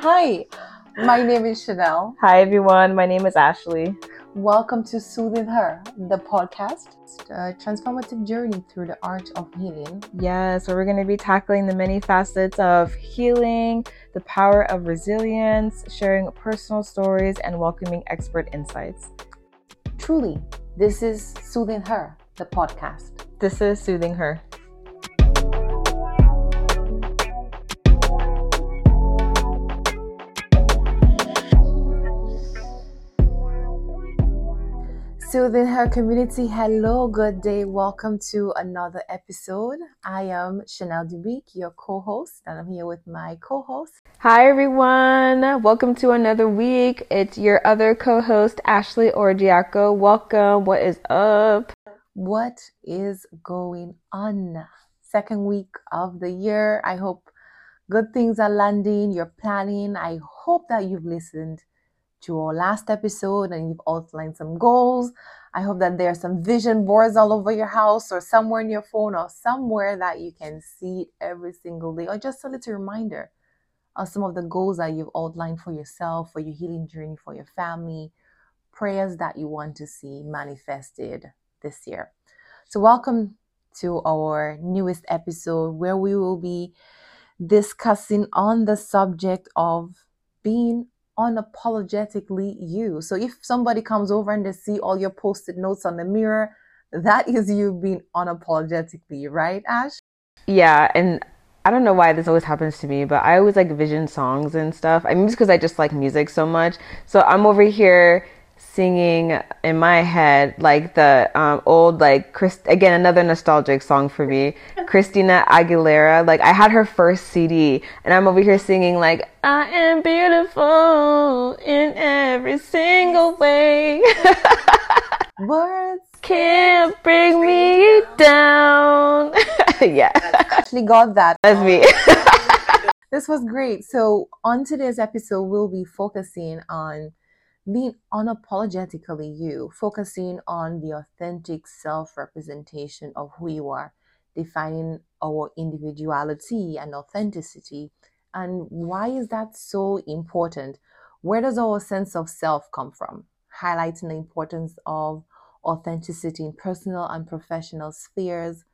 hi. My name is Chanel. Hi, everyone. My name is Ashley. Welcome to Soothing Her, the podcast, a transformative journey through the art of healing. Yes, where we're going to be tackling the many facets of healing, the power of resilience, sharing personal stories, and welcoming expert insights. Truly, this is Soothing Her, the podcast. This is Soothing Her. Soothing Her community, hello, good day. Welcome to another episode. I am Chanel Dubique, your co host, and I'm here with my co host. Hi, everyone. Welcome to another week. It's your other co host, Ashley Orgiaco. Welcome. What is up? What is going on? Second week of the year. I hope good things are landing. You're planning. I hope that you've listened to our last episode and you've outlined some goals. I hope that there are some vision boards all over your house or somewhere in your phone or somewhere that you can see every single day or just a little reminder of some of the goals that you've outlined for yourself, for your healing journey, for your family, prayers that you want to see manifested this year. So, welcome to our newest episode where we will be discussing on the subject of being unapologetically you. So if somebody comes over and they see all your post-it notes on the mirror, that is you being unapologetically, right, Ash? Yeah, and I don't know why this always happens to me, but I always like vision songs and stuff. I mean, it's because I just like music so much. So I'm over here singing in my head like the um, old like Chris again another nostalgic song for me Christina Aguilera. Like I had her first CD and I'm over here singing like I am beautiful in every single way. Words can't bring me down. Yeah. I actually got that. That's me. This was great. So on today's episode we'll be focusing on being unapologetically you, focusing on the authentic self representation of who you are, defining our individuality and authenticity. And why is that so important? Where does our sense of self come from? Highlighting the importance of authenticity in personal and professional spheres,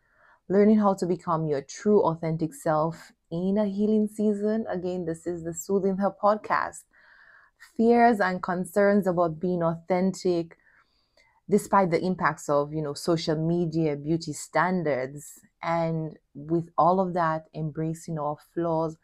learning how to become your true authentic self in a healing season. Again, this is the Soothing Her podcast fears and concerns about being authentic despite the impacts of you know social media beauty standards. And with all of that embracing our flaws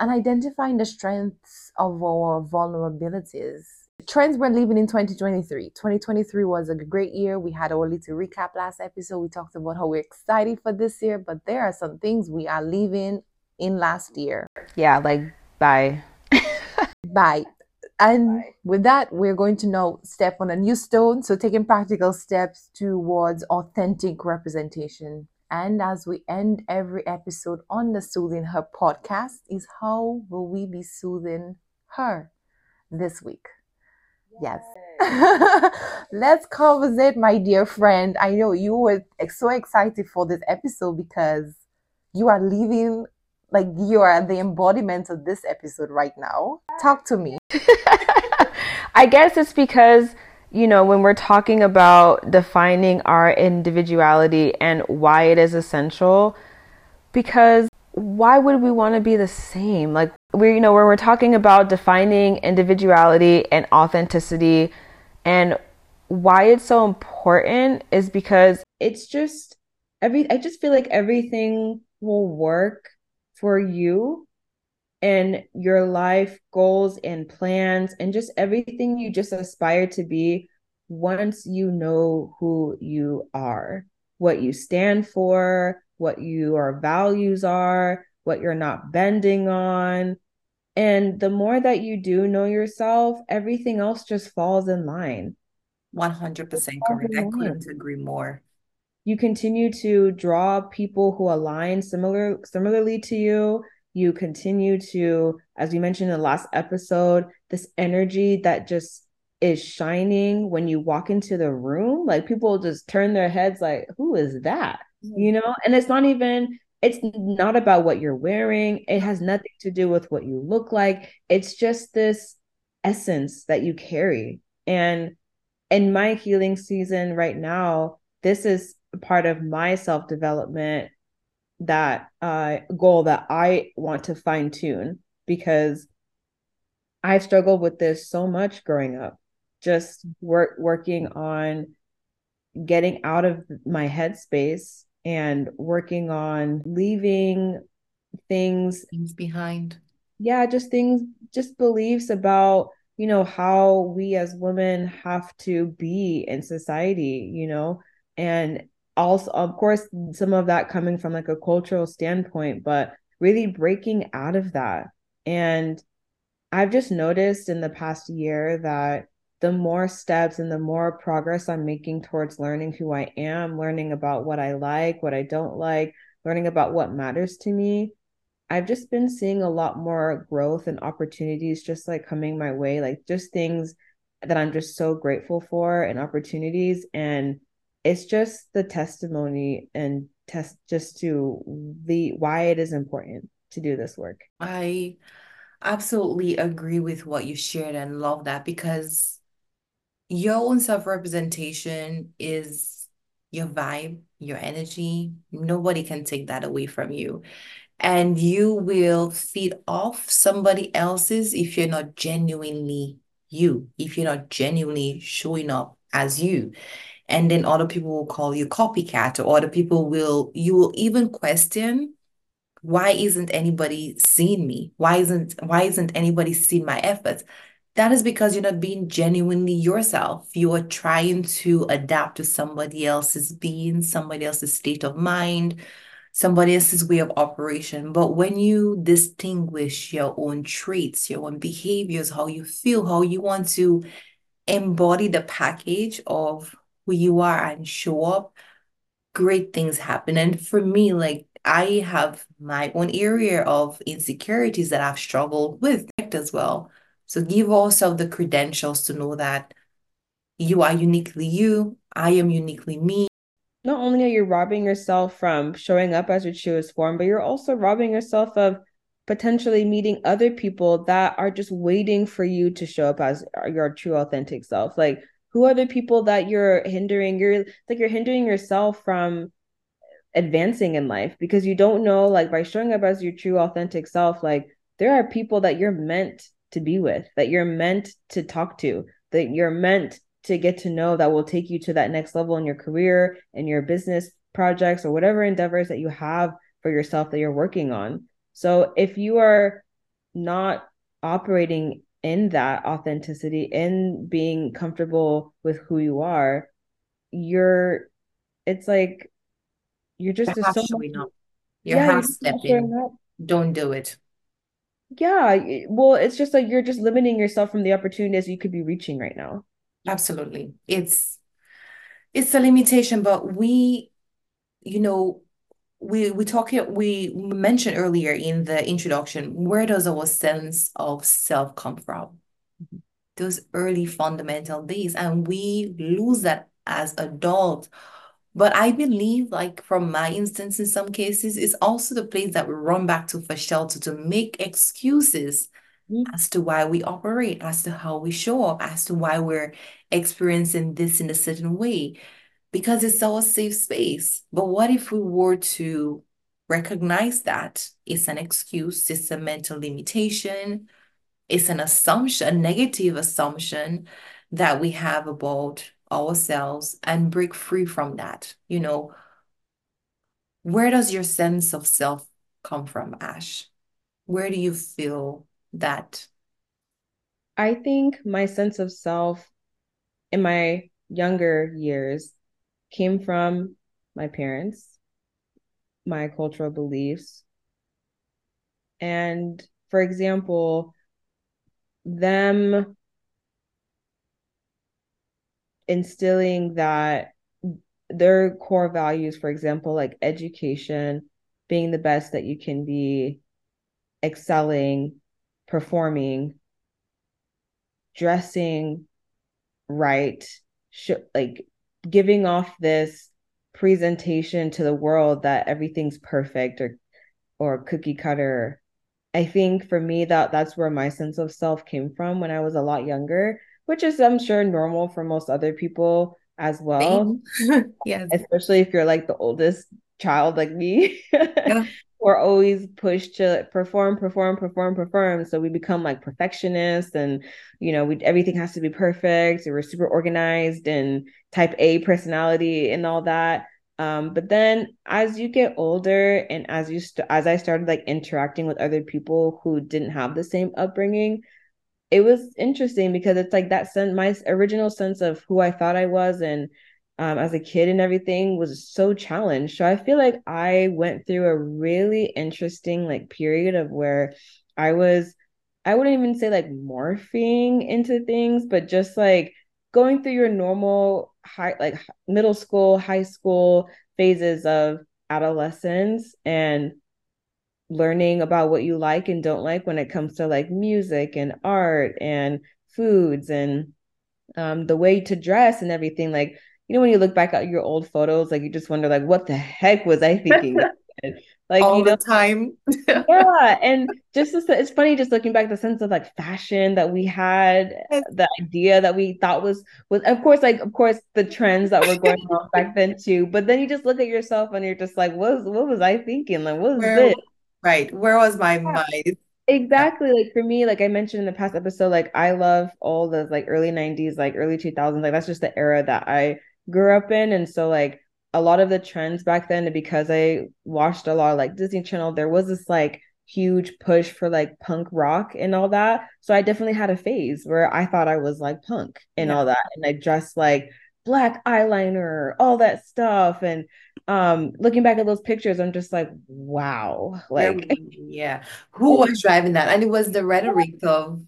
and identifying the strengths of our vulnerabilities. Trends we're living in 2023 2023 was a great year. We had our little recap last episode. We talked about how we're excited for this year but there are some things we are leaving in last year. Yeah like bye. Bye and with that, we're going to now step on a new stone. So, taking practical steps towards authentic representation. And as we end every episode on the Soothing Her podcast, is how will we be soothing her this week? Yes. Let's conversate, my dear friend. I know you were so excited for this episode because you are leaving like you are the embodiment of this episode right now. Talk to me. I guess it's because, you know, when we're talking about defining our individuality and why it is essential, because why would we want to be the same? Like, we're, you know, when we're talking about defining individuality and authenticity and why it's so important is because it's just every, I just feel like everything will work for you and your life goals and plans and just everything you just aspire to be once you know who you are, what you stand for, what your values are, what you're not bending on. And the more that you do know yourself, everything else just falls in line. 100% correct. I couldn't agree more you continue to draw people who align similar similarly to you you continue to as we mentioned in the last episode this energy that just is shining when you walk into the room like people just turn their heads like who is that mm-hmm. you know and it's not even it's not about what you're wearing. It has nothing to do with what you look like. It's just this essence that you carry. And in my healing season right now, this is part of my self development that uh, goal that I want to fine tune because I've struggled with this so much growing up. Just work working on getting out of my headspace and working on leaving things things behind. Yeah, just things, just beliefs about, you know, how we as women have to be in society, you know, and also, of course, some of that coming from like a cultural standpoint, but really breaking out of that. And I've just noticed in the past year that the more steps and the more progress I'm making towards learning who I am, learning about what I like, what I don't like, learning about what matters to me, I've just been seeing a lot more growth and opportunities just like coming my way, like just things that I'm just so grateful for and opportunities. And it's just the testimony and test just to the why it is important to do this work. I absolutely agree with what you shared and love that because your own self-representation is your vibe, your energy. Nobody can take that away from you. And you will feed off somebody else's if you're not genuinely you, if you're not genuinely showing up as you. And then other people will call you copycat, or other people will, you will even question why isn't anybody seeing me? Why isn't why isn't anybody seeing my efforts? That is because you're not being genuinely yourself. You are trying to adapt to somebody else's being, somebody else's state of mind, somebody else's way of operation. But when you distinguish your own traits, your own behaviors, how you feel, how you want to embody the package of who you are and show up, great things happen. And for me, like I have my own area of insecurities that I've struggled with as well. So give yourself the credentials to know that you are uniquely you, I am uniquely me. Not only are you robbing yourself from showing up as your truest form, but you're also robbing yourself of potentially meeting other people that are just waiting for you to show up as your true authentic self. Like who are the people that you're hindering? You're like you're hindering yourself from advancing in life because you don't know like by showing up as your true authentic self like there are people that you're meant to be with, that you're meant to talk to, that you're meant to get to know that will take you to that next level in your career and your business projects or whatever endeavors that you have for yourself that you're working on. So if you are not operating in that authenticity, in being comfortable with who you are, you're it's like you're just so showing up. You're yeah, half stepping. Don't do it yeah well it's just like you're just limiting yourself from the opportunities you could be reaching right now absolutely it's it's a limitation but we you know we we talk we mentioned earlier in the introduction where does our sense of self come from? Those early fundamental days and we lose that as adults but I believe, like from my instance, in some cases, it's also the place that we run back to for shelter to make excuses mm-hmm. as to why we operate, as to how we show up, as to why we're experiencing this in a certain way, because it's our safe space. But what if we were to recognize that it's an excuse, it's a mental limitation, it's an assumption, a negative assumption that we have about ourselves and break free from that. You know, where does your sense of self come from, Ash? Where do you feel that? I think my sense of self in my younger years came from my parents, my cultural beliefs. And for example, them instilling that their core values, for example, like education, being the best that you can be, excelling, performing, dressing right, sh- like giving off this presentation to the world that everything's perfect or or cookie cutter. I think for me that that's where my sense of self came from when I was a lot younger, which is I'm sure normal for most other people as well. Yes. Especially if you're like the oldest child like me. Yeah. We're always pushed to perform, perform, perform, perform. So we become like perfectionists and you know, we everything has to be perfect. So we're super organized and type A personality and all that. Um, but then as you get older and as you st- as I started like interacting with other people who didn't have the same upbringing, it was interesting because it's like that sense my original sense of who I thought I was and um, as a kid and everything was so challenged. So I feel like I went through a really interesting like period of where I was I wouldn't even say like morphing into things, but just like going through your normal high like middle school, high school phases of adolescence and learning about what you like and don't like when it comes to like music and art and foods and um, the way to dress and everything. Like, you know, when you look back at your old photos, like you just wonder, like, what the heck was I thinking? like, All you the know, time. yeah. And just it's funny just looking back the sense of like fashion that we had, the idea that we thought was was of course, like of course the trends that were going on back then too. But then you just look at yourself and you're just like, what was what was I thinking? Like, what is Where, this? right. Where was my mind? Exactly. Like for me, like I mentioned in the past episode, like I love all the like early 90s, like early 2000s. Like that's just the era that I grew up in. And so like a lot of the trends back then, because I watched a lot of like Disney Channel, there was this like huge push for like punk rock and all that. So I definitely had a phase where I thought I was like punk and Yeah. all that. And I dressed like black eyeliner, all that stuff. And um looking back at those pictures, I'm just like, wow. Like yeah. Who was driving that? And it was the rhetoric of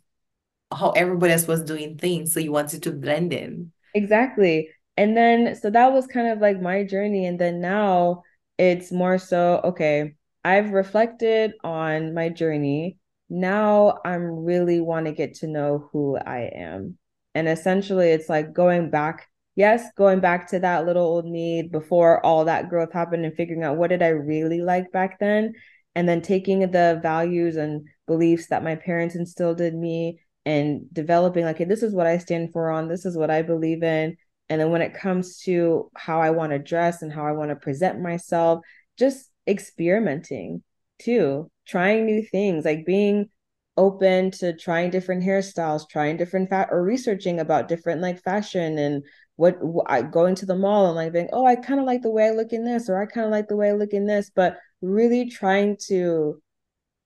how everybody else was doing things. So you wanted to blend in. Exactly. And then, so that was kind of like my journey. And then now it's more so, okay, I've reflected on my journey. Now I'm really want to get to know who I am. And essentially, it's like going back, yes, going back to that little old me before all that growth happened and figuring out what did I really like back then. And then taking the values and beliefs that my parents instilled in me and developing like, hey, this is what I stand for on, this is what I believe in. And then when it comes to how I want to dress and how I want to present myself, just experimenting too, trying new things, like being open to trying different hairstyles, trying different fat or researching about different like fashion and what I going to the mall and like being, oh, I kind of like the way I look in this, or I kind of like the way I look in this, but really trying to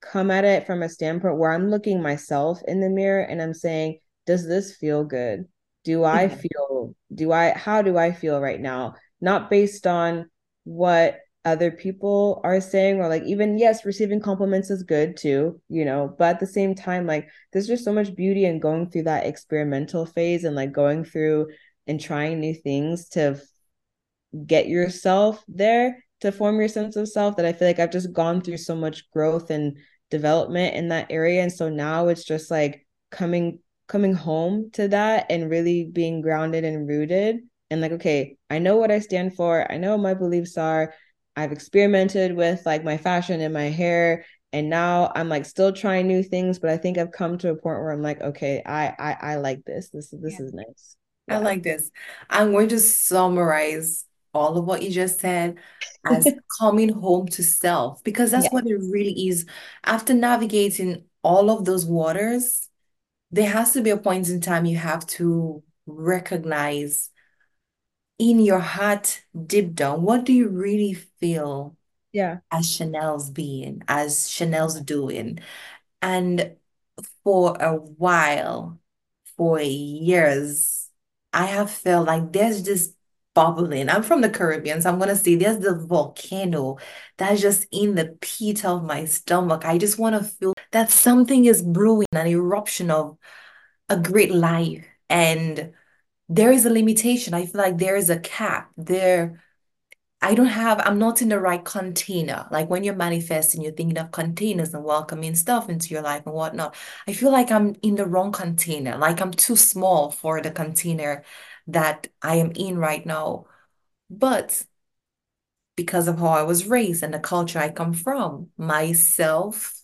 come at it from a standpoint where I'm looking myself in the mirror and I'm saying, does this feel good? Do I Mhm. feel, do I, how do I feel right now? Not based on what other people are saying, or like even, yes, receiving compliments is good too, you know, but at the same time, like there's just so much beauty in going through that experimental phase and like going through and trying new things to get yourself there to form your sense of self that I feel like I've just gone through so much growth and development in that area and so now it's just like coming coming home to that and really being grounded and rooted and like okay I know what I stand for I know what my beliefs are I've experimented with like my fashion and my hair and now I'm like still trying new things but I think I've come to a point where I'm like okay I I, I like this this this Yeah. is nice I like this. I'm going to summarize all of what you just said as coming home to self, because that's yeah what it really is. After navigating all of those waters, there has to be a point in time you have to recognize in your heart, deep down, what do you really feel yeah as Chanel's being, as Chanel's doing? And for a while, for years, I have felt like there's this bubbling. I'm from the Caribbean, so I'm gonna say there's the volcano that's just in the pit of my stomach. I just want to feel that something is brewing, an eruption of a great life. And there is a limitation. I feel like there is a cap. There I don't have, I'm not in the right container. Like when you're manifesting, you're thinking of containers and welcoming stuff into your life and whatnot. I feel like I'm in the wrong container. Like I'm too small for the container that I am in right now. But because of how I was raised and the culture I come from. Myself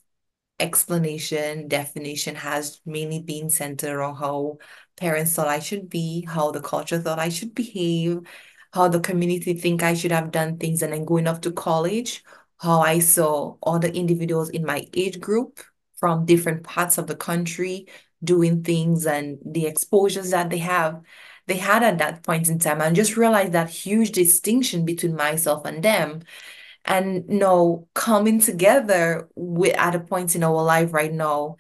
explanation, definition has mainly been centered on how parents thought I should be, how the culture thought I should behave, how the community think I should have done things, and then going off to college, how I saw other individuals in my age group from different parts of the country doing things and the exposures that they have they had at that point in time. And just realized that huge distinction between myself and them. And no coming together with at a point in our life right now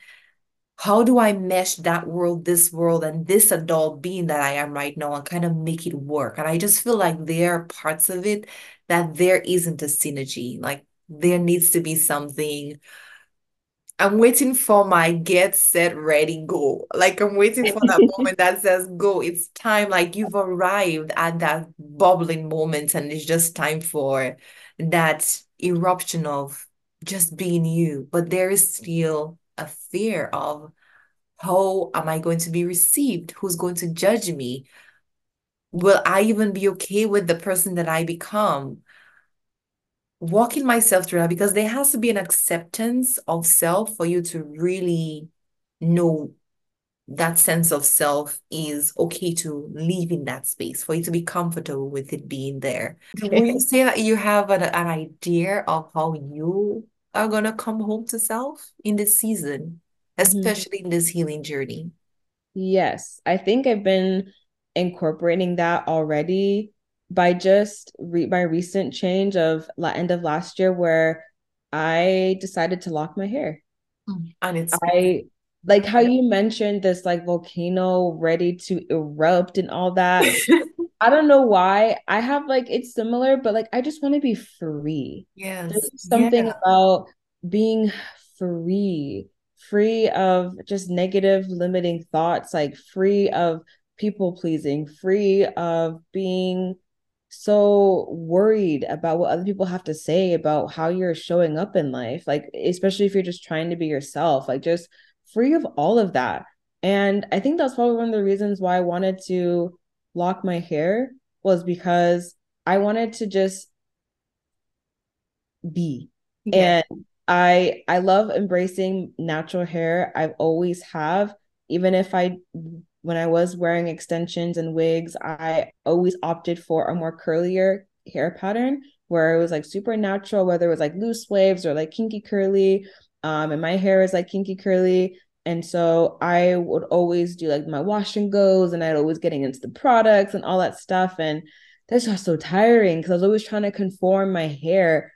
how do i mesh that world this world and this adult being that i am right now and kind of make it work? And i just feel like there are parts of it that there isn't a synergy. Like there needs to be something I'm waiting for my get set ready go. Like I'm waiting for that moment that says go. It's time. Like you've arrived at that bubbling moment, and it's just time for that eruption of just being you. But there is still a fear of how am I going to be received? Who's going to judge me? Will I even be okay with the person that I become? Walking myself through that because there has to be an acceptance of self for you to really know that sense of self is okay to live in that space, for you to be comfortable with it being there. Will you say that you have an, an idea of how you are going to come home to self in this season, Mm-hmm. especially in this healing journey? Yes, I think I've been incorporating that already by just re by recent change of la end of last year where I decided to lock my hair. Mm. And it's I like how you mentioned this like volcano ready to erupt and all that. I don't know why. I have like it's similar, but like I just want to be free. yes, There's something yeah, about being free, free of just negative limiting thoughts, like free of people pleasing, free of being so worried about what other people have to say about how you're showing up in life, like especially if you're just trying to be yourself, like just free of all of that. And I think that's probably one of the reasons why I wanted to lock my hair was because I wanted to just be. yeah, And I I love embracing natural hair. I've always have, even if I when I was wearing extensions and wigs, I always opted for a more curlier hair pattern where it was like super natural, whether it was like loose waves or like kinky curly. Um, and my hair is like kinky curly. And so I would always do like my wash and goes, and I'd always getting into the products and all that stuff. And that's just so tiring because I was always trying to conform my hair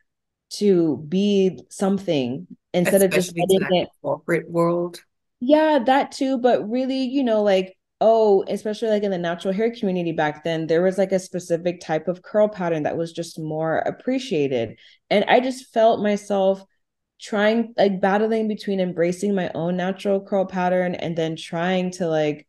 to be something instead of just especially letting it corporate world. yeah that too but really you know like oh especially like in the natural hair community back then there was like a specific type of curl pattern that was just more appreciated and i just felt myself trying like battling between embracing my own natural curl pattern and then trying to like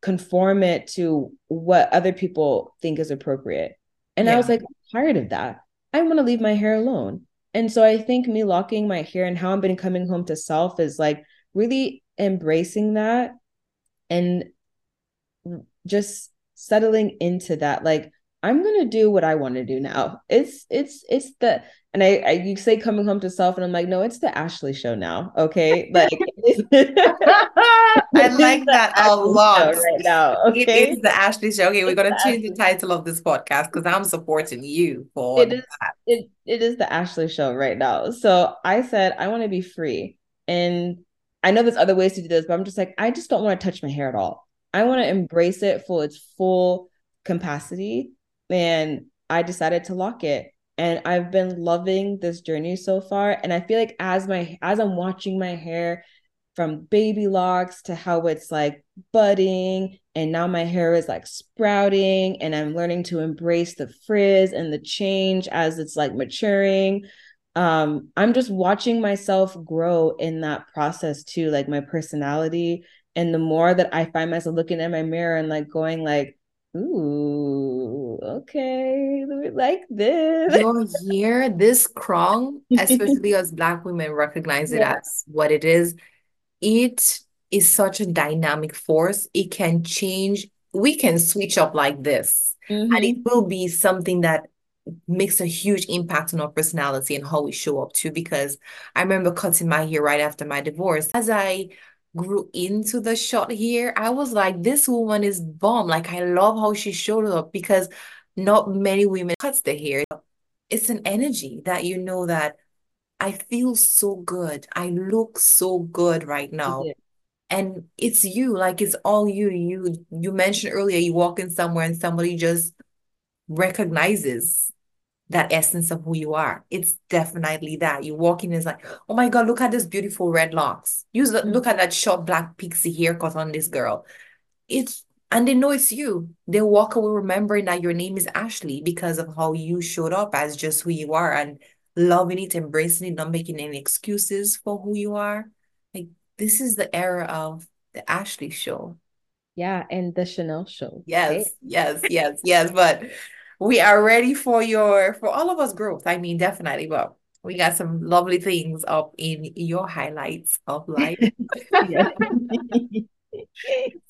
conform it to what other people think is appropriate. And I was like, I'm tired of that. I want to leave my hair alone. And so I think me locking my hair and how I've been coming home to self is like really embracing that and just settling into that. Like, I'm gonna do what I want to do now. It's it's it's the and I, I you say coming home to self, and I'm like, no, it's the Ashley show now. Okay. Like I like that a lot. right now. Okay it is the Ashley Show. Okay, we're gonna the change the title of this podcast because I'm supporting you for It is that. it it is the Ashley show right now. So I said I want to be free. And I know there's other ways to do this, but I'm just like, I just don't want to touch my hair at all. I want to embrace it for its full capacity. And I decided to lock it. And I've been loving this journey so far. And I feel like as my as I'm watching my hair from baby locks to how it's like budding and now my hair is like sprouting and i'm learning to embrace the frizz and the change as it's like maturing um i'm just watching myself grow in that process too like my personality and the more that i find myself looking at my mirror and like going like ooh okay like this Your year, this crown, especially as Black women recognize it yeah as what it is, it is such a dynamic force. It can change. We can switch up like this, and it mm-hmm. will be something that makes a huge impact on our personality and how we show up too. Because I remember cutting my hair right after my divorce. As I grew into the short hair, I was like, this woman is bomb. Like I love how she showed up because not many women cuts the hair. It's an energy that you know that I feel so good. I look so good right now. And it's you, like it's all you. You you mentioned earlier you walk in somewhere and somebody just recognizes that essence of who you are. It's definitely that. You walk in, it's like, oh my God, look at this beautiful red locks. Use mm-hmm. look at that short black pixie haircut on this girl. It's and they know it's you. They walk away remembering that your name is Ashley because of how you showed up as just who you are and loving it, embracing it, not making any excuses for who you are. Like this is the era of the Ashley show. Yeah, and the Chanel show. Yes, right? yes, yes, yes. But we are ready for your for all of us growth. I mean, definitely. Well, we got some lovely things up in your highlights of life.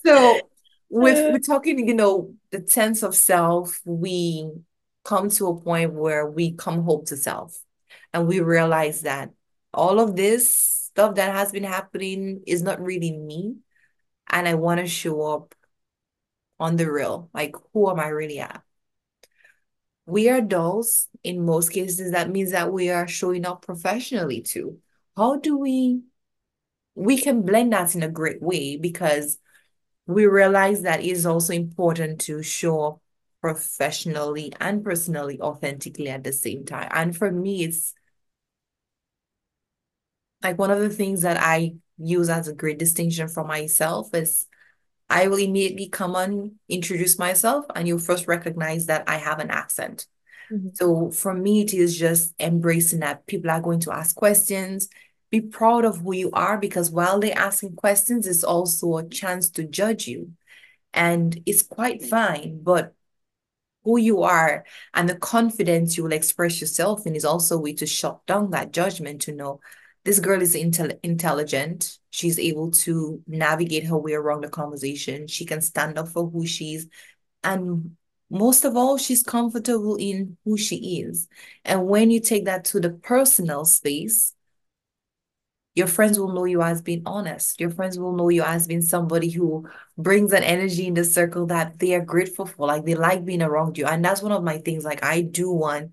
so with uh. we're talking, you know, the sense of self, we come to a point where we come home to self and we realize that all of this stuff that has been happening is not really me. And I want to show up on the real. Like, who am I really at? We are adults in most cases that means that we are showing up professionally too. How do we we can blend that in a great way because we realize that it is also important to show professionally and personally authentically at the same time. And for me it's like one of the things that i use as a great distinction for myself is I will immediately come on, introduce myself, and you'll first recognize that I have an accent. Mm-hmm. So for me, it is just embracing that people are going to ask questions. Be proud of who you are because while they're asking questions, it's also a chance to judge you. And it's quite fine, but who you are and the confidence you will express yourself in is also a way to shut down that judgment to know this girl is intel- intelligent. She's able to navigate her way around the conversation. She can stand up for who she is. And most of all, she's comfortable in who she is. And when you take that to the personal space, your friends will know you as being honest. Your friends will know you as being somebody who brings an energy in the circle that they are grateful for. Like they like being around you. And that's one of my things. Like I do want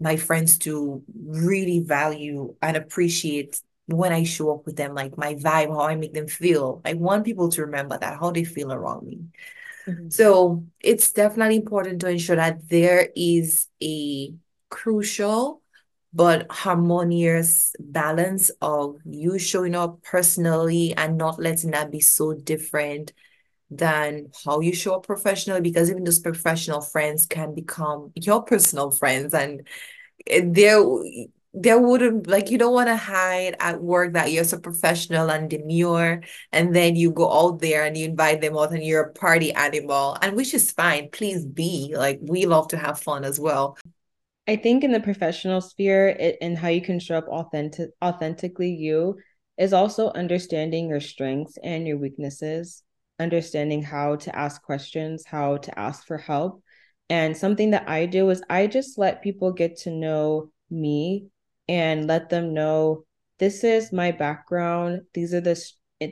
my friends to really value and appreciate when I show up with them, like my vibe, how I make them feel. I want people to remember that, how they feel around me. Mm-hmm. So it's definitely important to ensure that there is a crucial but harmonious balance of you showing up personally and not letting that be so different than how you show up professionally because even those professional friends can become your personal friends and there there wouldn't like you don't want to hide at work that you're so professional and demure and then you go out there and you invite them out and you're a party animal and which is fine. Please be. Like we love to have fun as well. I think in the professional sphere it, and how you can show up authentic authentically you is also understanding your strengths and your weaknesses understanding how to ask questions, how to ask for help. And something that I do is I just let people get to know me and let them know this is my background. These are the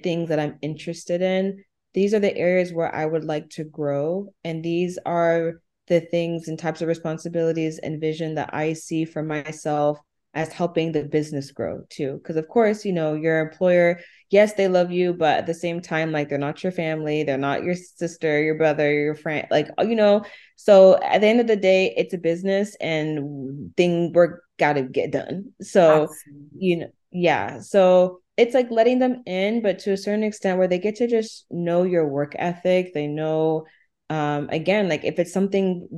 things that I'm interested in. These are the areas where I would like to grow. And these are the things and types of responsibilities and vision that I see for myself as helping the business grow too. Because, of course, you know, your employer yes, they love you, but at the same time, like they're not your family, they're not your sister, your brother, your friend, like you know. So at the end of the day, it's a business and thing work gotta get done. So Absolutely. you know, yeah. So it's like letting them in, but to a certain extent where they get to just know your work ethic, they know um again like if it's something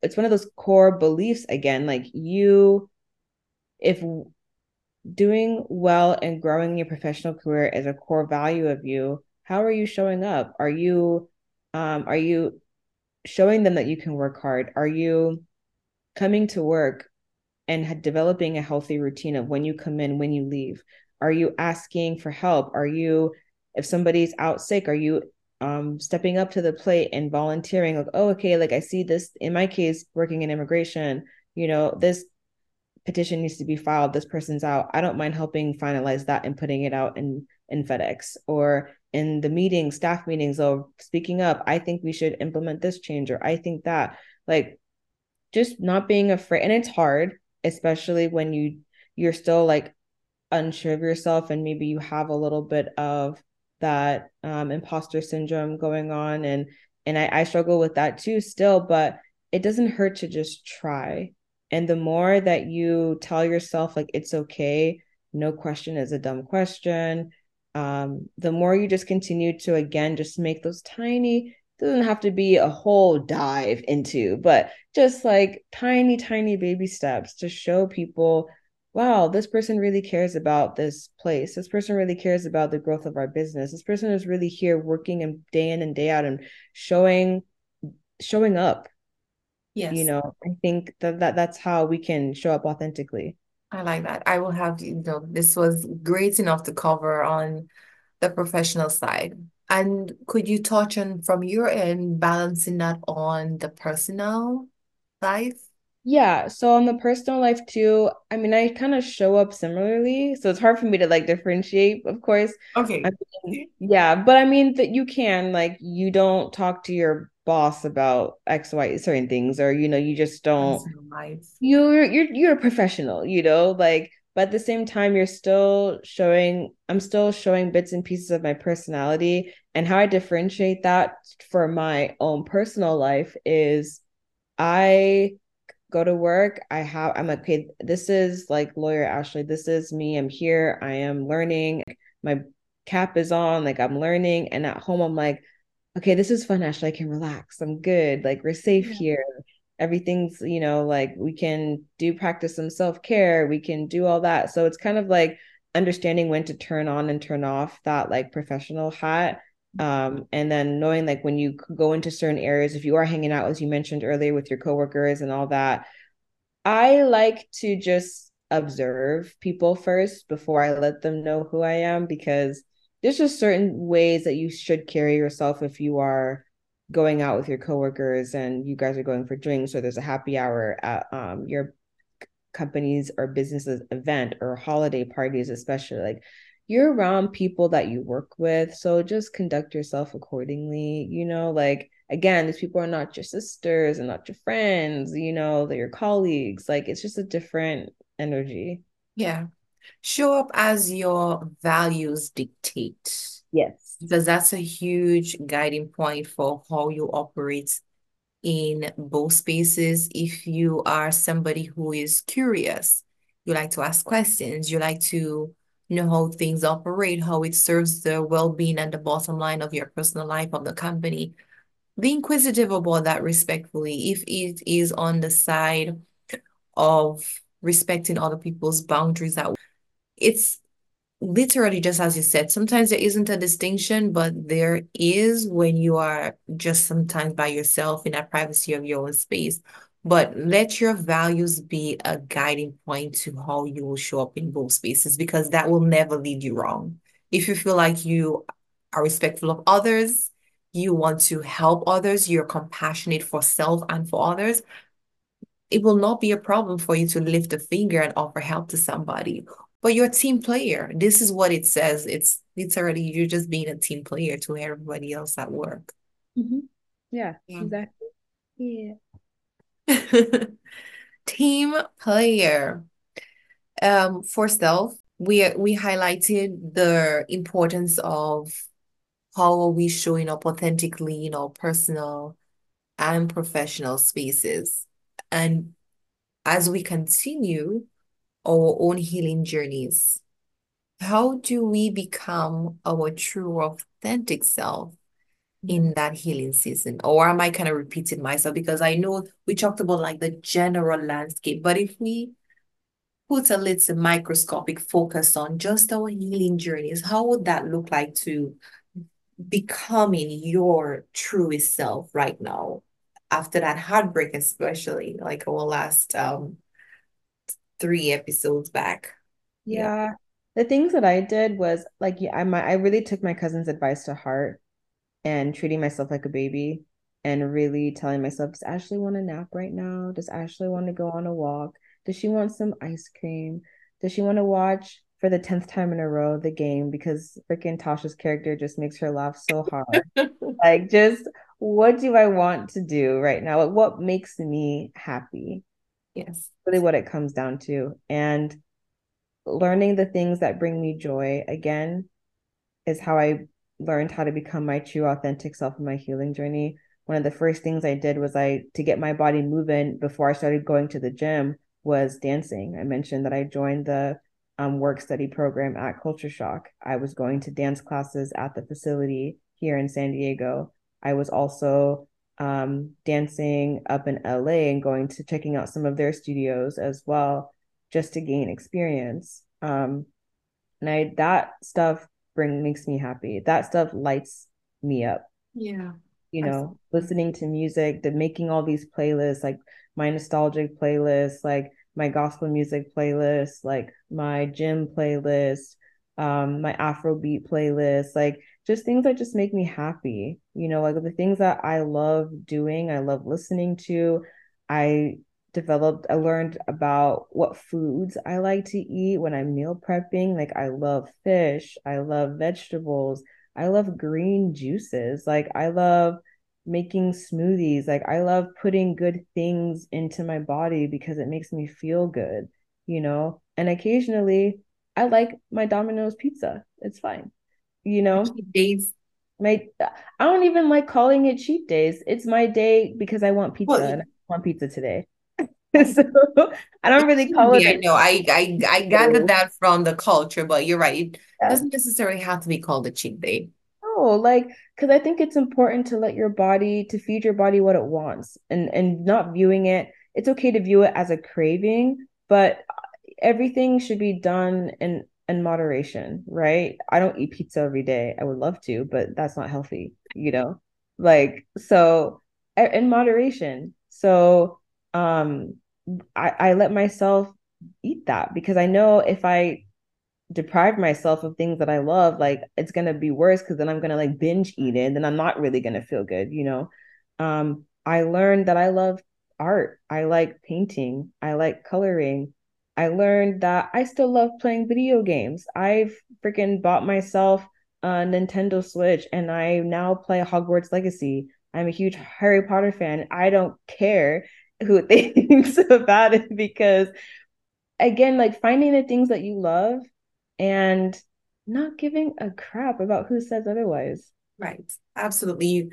it's one of those core beliefs again like you if doing well and growing your professional career is a core value of you how are you showing up? Are you um are you showing them that you can work hard? Are you coming to work and developing a healthy routine of when you come in when you leave? Are you asking for help? Are you if somebody's out sick are you um stepping up to the plate and volunteering like oh okay like i see this in my case working in immigration you know, this petition needs to be filed, this person's out. I don't mind helping finalize that and putting it out in in FedEx or in the meeting staff meetings, of speaking up. I think we should implement this change, or I think that. Like, just not being afraid, and it's hard, especially when you you're still like unsure of yourself, and maybe you have a little bit of that um, imposter syndrome going on, and and I, I struggle with that too still, but it doesn't hurt to just try and the more that you tell yourself, like, it's okay, no question is a dumb question, um, the more you just continue to, again, just make those tiny, doesn't have to be a whole dive into, but just like tiny, tiny baby steps to show people, wow, this person really cares about this place. This person really cares about the growth of our business. This person is really here working and day in and day out and showing showing up Yes. you know i think that, that that's how we can show up authentically I like that. I will have, you know, this was great enough to cover on the professional side. And could you touch on from your end, balancing that on the personal life? yeah so on the personal life too i mean i kind of show up similarly so it's hard for me to like differentiate of course Okay. I mean, yeah but i mean that you can like you don't talk to your boss about x y certain things or you know you just don't you're you're you're a professional, you know, like but at the same time you're still showing I'm still showing bits and pieces of my personality and how I differentiate that for my own personal life is I go to work, I have I'm like, okay, this is like lawyer Ashley, this is me. I'm here, I am learning. My cap is on, like I'm learning and at home I'm like okay, this is fun, Ashley. I can relax. I'm good. Like we're safe Yeah. here. Everything's, you know, like we can do practice some self-care. We can do all that. So it's kind of like understanding when to turn on and turn off that like professional hat. Um, and then knowing like when you go into certain areas, if you are hanging out, as you mentioned earlier, with your coworkers and all that, I like to just observe people first before I let them know who I am because there's just certain ways that you should carry yourself if you are going out with your coworkers and you guys are going for drinks or there's a happy hour at um, your company's or business's event or holiday parties especially like you're around people that you work with so just conduct yourself accordingly you know like again these people are not your sisters and not your friends you know they're your colleagues like it's just a different energy Yeah. Show up as your values dictate, yes because that's a huge guiding point for how you operate in both spaces. If you are somebody who is curious, you like to ask questions, you like to know how things operate, how it serves the well-being and the bottom line of your personal life of the company. Be inquisitive about that respectfully. If it is on the side of respecting other people's boundaries, that it's literally just as you said, sometimes there isn't a distinction, but there is when you are just sometimes by yourself in that privacy of your own space. But let your values be a guiding point to how you will show up in both spaces because that will never lead you wrong. If you feel like you are respectful of others, you want to help others, you're compassionate for self and for others, it will not be a problem for you to lift a finger and offer help to somebody. But you're a team player. This is what it says. It's literally you're just being a team player to everybody else at work. mm-hmm. yeah Yeah. exactly yeah Team player. Um, for self, we we highlighted the importance of how are we showing up authentically in our personal and professional spaces. And as we continue our own healing journeys, how do we become our true authentic self in that healing season? Or am I kind of repeating myself? Because I know we talked about like the general landscape, but if we put a little microscopic focus on just our healing journeys, how would that look like to becoming your truest self right now after that heartbreak, especially like our last um three episodes back? Yeah. yeah the things that I did was like yeah I my I really took my cousin's advice to heart and treating myself like a baby and really telling myself, does Ashley want a nap right now? Does Ashley want to go on a walk? Does she want some ice cream? Does she want to watch for the 10th time in a row the game because freaking Tasha's character just makes her laugh so hard? like, just what do I want to do right now? What makes me happy? Yes. Really, what it comes down to. And learning the things that bring me joy again is how I learned how to become my true authentic self in my healing journey. One of the first things I did was I to get my body moving before I started going to the gym was dancing. I mentioned that I joined the um, work study program at Culture Shock. I was going to dance classes at the facility here in San Diego. I was also um, dancing up in LA and going to checking out some of their studios as well, just to gain experience. Um, and I that stuff bring makes me happy. That stuff lights me up. Yeah. You know, Absolutely. listening to music, the making all these playlists, like my nostalgic playlist, like my gospel music playlist, like my gym playlist, um, my Afrobeat playlist, like just things that just make me happy. You know, like the things that I love doing, I love listening to. I developed I learned about what foods I like to eat when I'm meal prepping. Like I love fish, I love vegetables, I love green juices. Like I love making smoothies. Like I love putting good things into my body because it makes me feel good, you know? And occasionally I like my Domino's pizza. It's fine. You know? Days. My I don't even like calling it cheat days. It's my day because I want pizza well, and I want pizza today. so I don't really call yeah, it. No, I I I gathered that from the culture, but you're right. It yeah. doesn't necessarily have to be called a cheat day. No, like because I think it's important to let your body to feed your body what it wants, and and not viewing it. It's okay to view it as a craving, but everything should be done in in moderation, right? I don't eat pizza every day. I would love to, but that's not healthy, you know. Like so, in moderation. So, um, I, I let myself eat that because I know if I deprive myself of things that I love, like it's gonna be worse because then I'm gonna like binge eat it, and then I'm not really gonna feel good, you know. Um, I learned that I love art. I like painting. I like coloring. I learned that I still love playing video games. I've freaking bought myself a Nintendo Switch and I now play Hogwarts Legacy. I'm a huge Harry Potter fan. I don't care who thinks about it because again like finding the things that you love and not giving a crap about who says otherwise right absolutely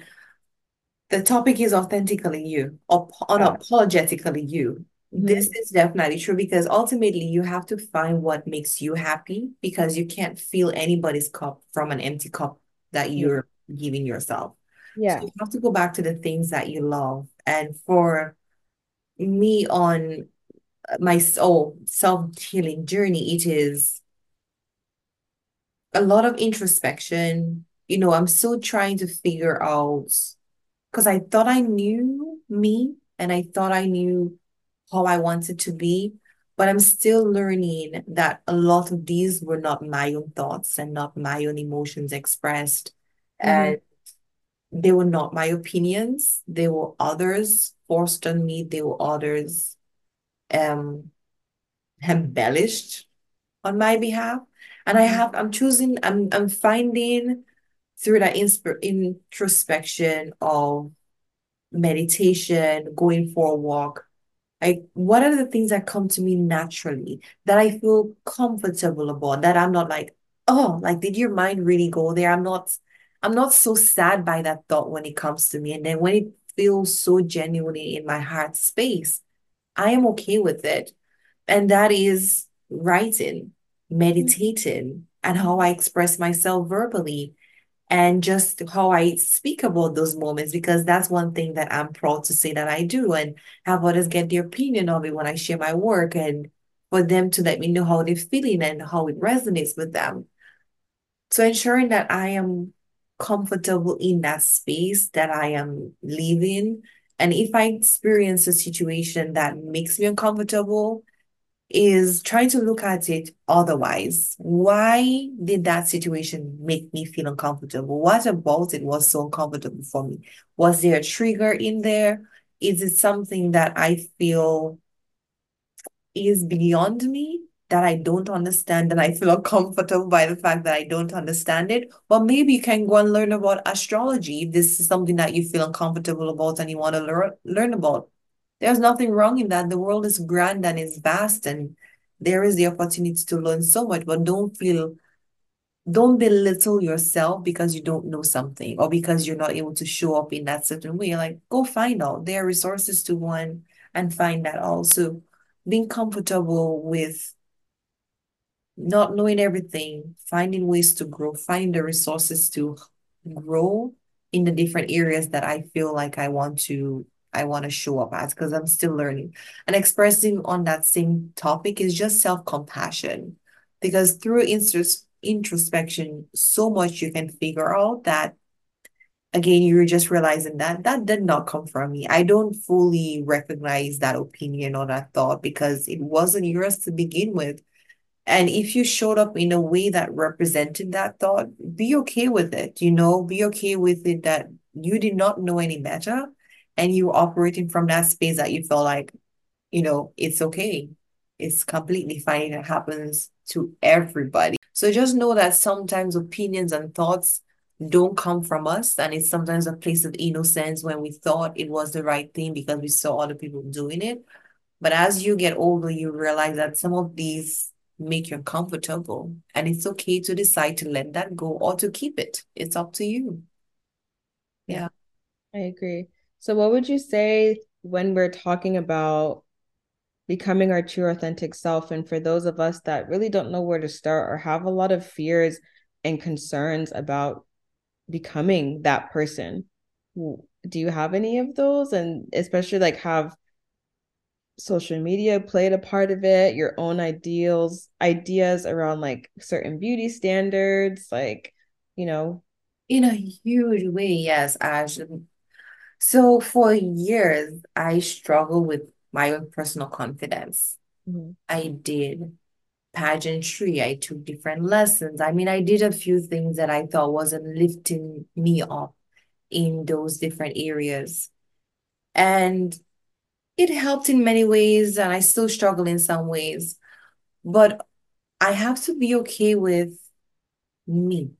the topic is authentically you or unapologetically you mm-hmm. this is definitely true because ultimately you have to find what makes you happy because you can't fill anybody's cup from an empty cup that you're yeah. giving yourself yeah so you have to go back to the things that you love and for me on my soul self-healing journey, it is a lot of introspection. You know, I'm still trying to figure out because I thought I knew me and I thought I knew how I wanted to be, but I'm still learning that a lot of these were not my own thoughts and not my own emotions expressed. Mm-hmm. And they were not my opinions. They were others forced on me. They were others um embellished on my behalf. And I mm-hmm. have I'm choosing, I'm I'm finding through that insp- introspection of meditation, going for a walk, like what are the things that come to me naturally that I feel comfortable about, that I'm not like, oh, like did your mind really go there? I'm not I'm not so sad by that thought when it comes to me. And then when it feels so genuinely in my heart space, I am okay with it. And that is writing, mm-hmm. meditating, and how I express myself verbally and just how I speak about those moments because that's one thing that I'm proud to say that I do and have others get their opinion of it when I share my work and for them to let me know how they're feeling and how it resonates with them. So ensuring that I am comfortable in that space that I am living. And if I experience a situation that makes me uncomfortable, is trying to look at it otherwise. Why did that situation make me feel uncomfortable? What about it was so uncomfortable for me? Was there a trigger in there? Is it something that I feel is beyond me that I don't understand and I feel uncomfortable by the fact that I don't understand it? Well, maybe you can go and learn about astrology if this is something that you feel uncomfortable about and you want to learn learn about. There's nothing wrong in that. The world is grand and it's vast, and there is the opportunity to learn so much, but don't feel, don't belittle yourself because you don't know something or because you're not able to show up in that certain way. Like, go find out. There are resources to one and, and find that also. Being comfortable with not knowing everything, finding ways to grow, finding the resources to grow in the different areas that I feel like I want to I want to show up as because I'm still learning. And expressing on that same topic is just self-compassion. Because through intros introspection, so much you can figure out that again, you're just realizing that that did not come from me. I don't fully recognize that opinion or that thought because it wasn't yours to begin with. And if you showed up in a way that represented that thought, be okay with it, you know, be okay with it that you did not know any better and you operating from that space that you felt like, you know, it's okay. It's completely fine. It happens to everybody. So just know that sometimes opinions and thoughts don't come from us. And it's sometimes a place of innocence when we thought it was the right thing because we saw other people doing it. But as you get older, you realize that some of these make you uncomfortable. And it's okay to decide to let that go or to keep it. It's up to you. Yeah. I agree. So, what would you say when we're talking about becoming our true authentic self? And for those of us that really don't know where to start or have a lot of fears and concerns about becoming that person, do you have any of those? And especially like have social media played a part of it, your own ideals, ideas around like certain beauty standards, like, you know? In a huge way, yes, Ash. So for years, I struggled with my own personal confidence. Mm-hmm. I did pageantry. I took different lessons. I mean, I did a few things that I thought wasn't lifting me up in those different areas. And it helped in many ways, and I still struggle in some ways. But I have to be okay with me.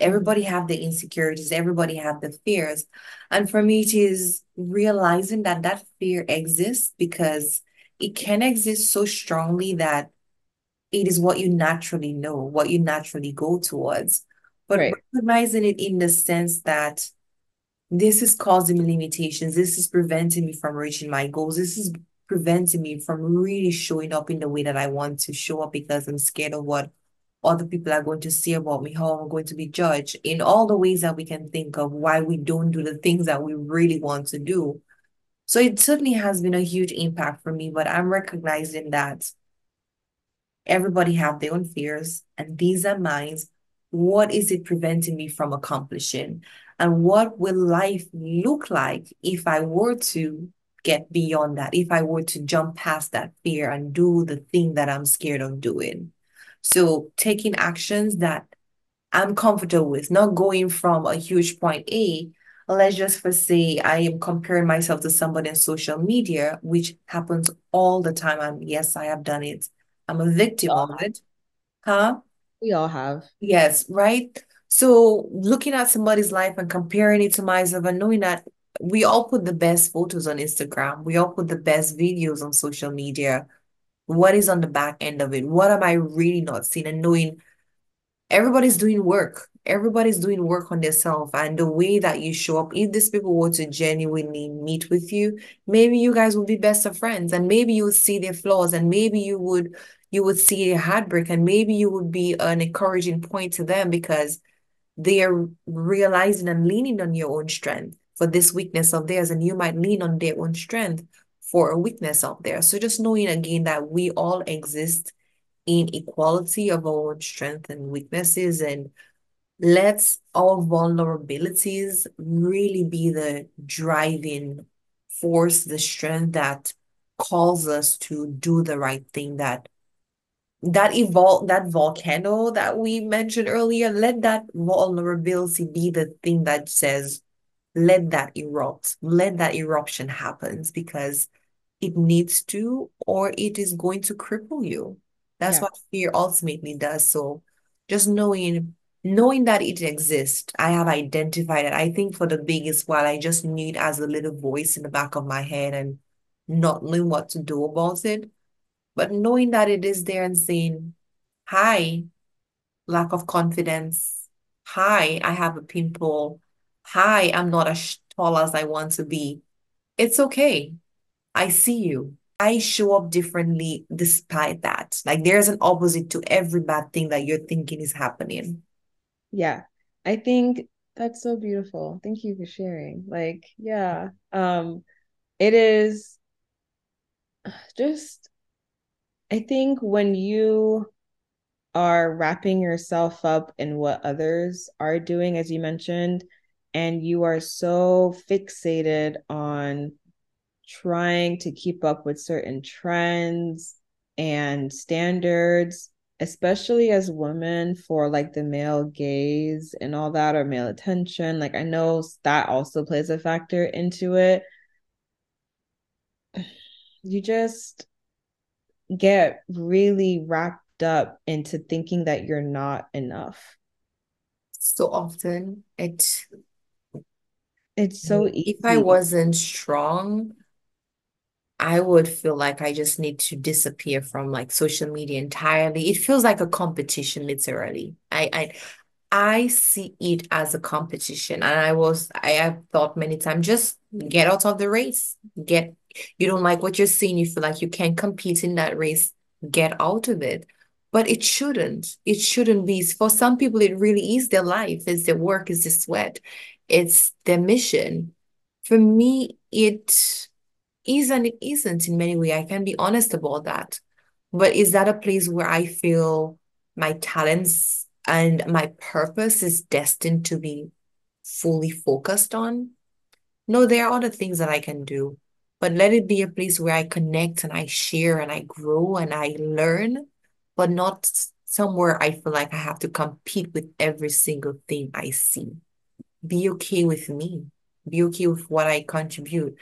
Everybody have the insecurities, everybody have the fears. And for me, it is realizing that that fear exists because it can exist so strongly that it is what you naturally know, what you naturally go towards. But right. recognizing it in the sense that this is causing me limitations, this is preventing me from reaching my goals, this is preventing me from really showing up in the way that I want to show up because I'm scared of what other people are going to say about me, how I'm going to be judged, in all the ways that we can think of why we don't do the things that we really want to do. So it certainly has been a huge impact for me, but I'm recognizing that everybody have their own fears and these are mine. What is it preventing me from accomplishing? And what will life look like if I were to get beyond that, if I were to jump past that fear and do the thing that I'm scared of doing? So taking actions that I'm comfortable with, not going from a huge point A. Let's just for say I am comparing myself to somebody on social media, which happens all the time. And yes, I have done it. I'm a victim of uh-huh. it. Huh? We all have. Yes, right? So looking at somebody's life and comparing it to myself and knowing that we all put the best photos on Instagram, we all put the best videos on social media what is on the back end of it? What am I really not seeing? And knowing everybody's doing work. Everybody's doing work on themselves. And the way that you show up, if these people were to genuinely meet with you, maybe you guys would be best of friends. And maybe you would see their flaws and maybe you would you would see a heartbreak and maybe you would be an encouraging point to them because they are realizing and leaning on your own strength for this weakness of theirs and you might lean on their own strength for a weakness out there. So just knowing again that we all exist in equality of our own strength and weaknesses and let's our vulnerabilities really be the driving force, the strength that calls us to do the right thing that that evolve that volcano that we mentioned earlier, let that vulnerability be the thing that says, let that erupt, let that eruption happens because it needs to, or it is going to cripple you. That's Yeah. what fear ultimately does. So just knowing knowing that it exists, I have identified it. I think for the biggest while I just knew it as a little voice in the back of my head and not knowing what to do about it. But knowing that it is there and saying, hi, lack of confidence. Hi, I have a pimple. Hi, I'm not as tall as I want to be. It's okay. I see you. I show up differently despite that. Like there's an opposite to every bad thing that you're thinking is happening. Yeah. I think that's so beautiful. Thank you for sharing. Like, yeah. Um, it is just I think when you are wrapping yourself up in what others are doing, as you mentioned, and you are so fixated on trying to keep up with certain trends and standards, especially as women for like the male gaze and all that or male attention. Like I know that also plays a factor into it. You just get really wrapped up into thinking that you're not enough. So often it It's so if I wasn't strong, I would feel like I just need to disappear from like social media entirely. It feels like a competition, literally. I I I see it as a competition. And I was I have thought many times, just get out of the race. Get you don't like what you're seeing, you feel like you can't compete in that race, get out of it. But it shouldn't. It shouldn't be. For some people, it really is their life, it's their work, it's their sweat, it's their mission. For me, it is and it isn't in many ways. I can be honest about that. But is that a place where I feel my talents and my purpose is destined to be fully focused on? No, there are other things that I can do, but let it be a place where I connect and I share and I grow and I learn, but not somewhere I feel like I have to compete with every single thing I see. Be okay with me. Be okay with what I contribute.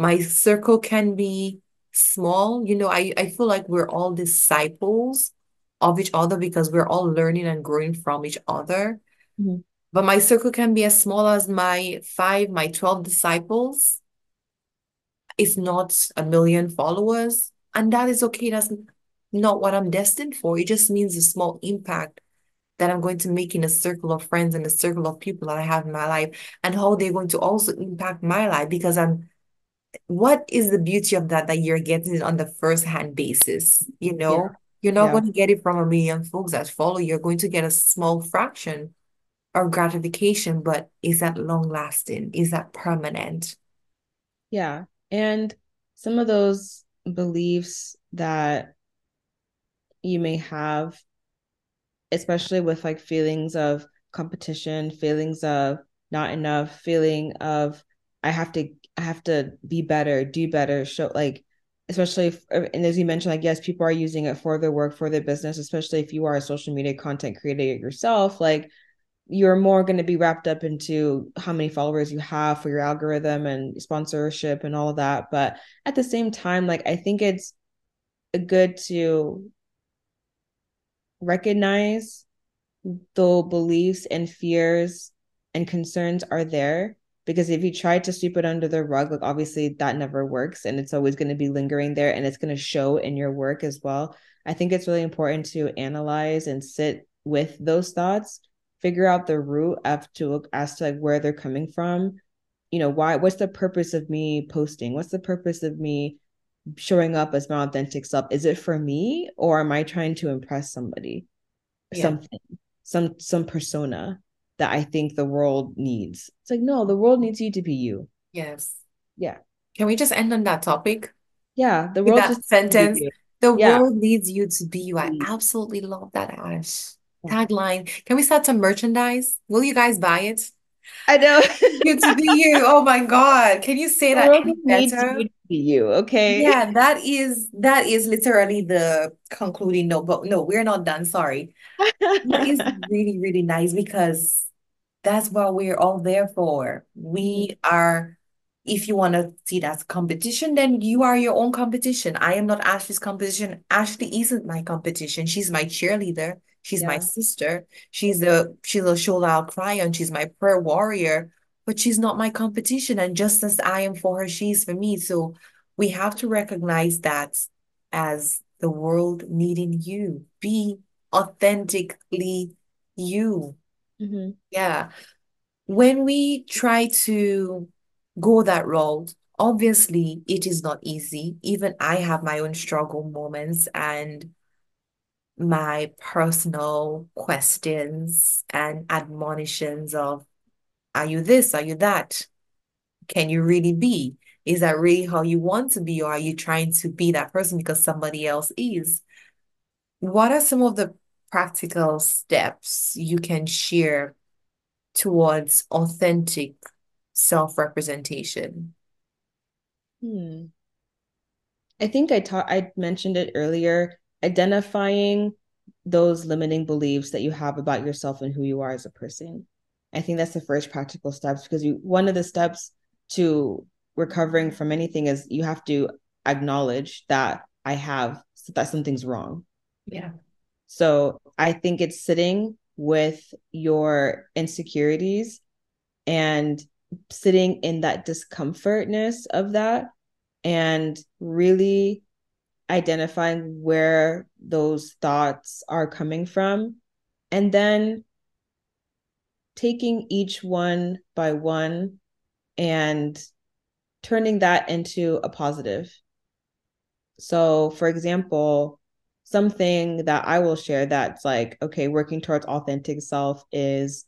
My circle can be small. You know, I, I feel like we're all disciples of each other because we're all learning and growing from each other. Mhm. But my circle can be as small as my five, my 12 disciples. It's not a million followers. And that is okay. That's not what I'm destined for. It just means a small impact that I'm going to make in a circle of friends and a circle of people that I have in my life, and how they're going to also impact my life because I'm what is the beauty of that that you're getting it on the first hand basis you Yeah. know you're not Yeah. going to get it from a million folks that follow you're going to get a small fraction of gratification but is that long lasting is that permanent Yeah. And some of those beliefs that you may have, especially with like feelings of competition, feelings of not enough, feeling of I have to I have to be better, do better, show like especially if, uh, and as you mentioned like yes people are using it for their work for their business especially if you are a social media content creator yourself like you're more going to be wrapped up into how many followers you have for your algorithm and sponsorship and all of that. But at the same time like i think it's good to recognize though beliefs and fears and concerns are there because if you try to sweep it under the rug like obviously that never works and it's always going to be lingering there and it's going to show in your work as well. I think it's really important to analyze and sit with those thoughts figure out the root of to as to like where they're coming from. You know why what's the purpose of me posting? What's the purpose of me showing up as my authentic self? Is it for me or am i trying to impress somebody? Yeah. Something some some persona that I think the world needs. It's like, no, the world needs you to be you. yes Yeah. can we just end on that topic Yeah. The world that just sentence the Yeah. world needs you to be you i mm. absolutely love that ash Yeah. tagline can we start some merchandise will you guys buy it I know. You to be you. Oh my God. Can you say the that world any needs better? you to be you, okay? Yeah, that is that is literally the concluding note. But no, we're not done. Sorry. Is really, really nice because that's what we're all there for. We mm-hmm. are, if you want to see that competition, then you are your own competition. I am not Ashley's competition. Ashley isn't my competition. She's my cheerleader. She's my sister. She's a she's a shoulder I'll cry on. She's my prayer warrior, but she's not my competition. And just as I am for her, she's for me. So we have to recognize that as the world needing you. Be authentically you. Mhm. Yeah. When we try to go that road, obviously it is not easy. Even I have my own struggle moments and my personal questions and admonitions of, are you this? Are you that? Can you really be? Is that really how you want to be, or are you trying to be that person because somebody else is? What are some of the practical steps you can share towards authentic self-representation? Hmm. I think I taught I mentioned it earlier, identifying those limiting beliefs that you have about yourself and who you are as a person. I think that's the first practical steps because you one of the steps to recovering from anything is you have to acknowledge that I have that something's wrong. Yeah. So I think it's sitting with your insecurities and sitting in that discomfortness of that and really identifying where those thoughts are coming from and then taking each one by one and turning that into a positive. So, for example, something that I will share that's like, okay, working towards authentic self is,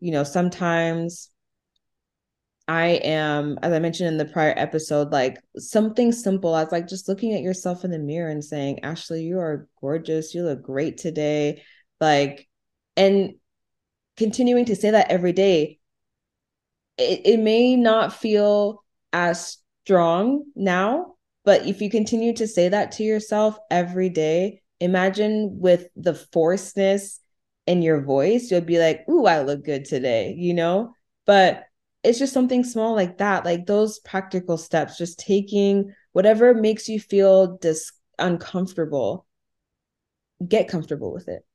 you know, sometimes I am, as I mentioned in the prior episode, like something simple as like just looking at yourself in the mirror and saying, Ashley, you are gorgeous. You look great today. Like, and continuing to say that every day, it, it may not feel as strong now, but if you continue to say that to yourself every day, imagine with the forcedness in your voice, you'll be like, Ooh, I look good today, you know? But it's just something small like that, like those practical steps, just taking whatever makes you feel dis- uncomfortable, get comfortable with it.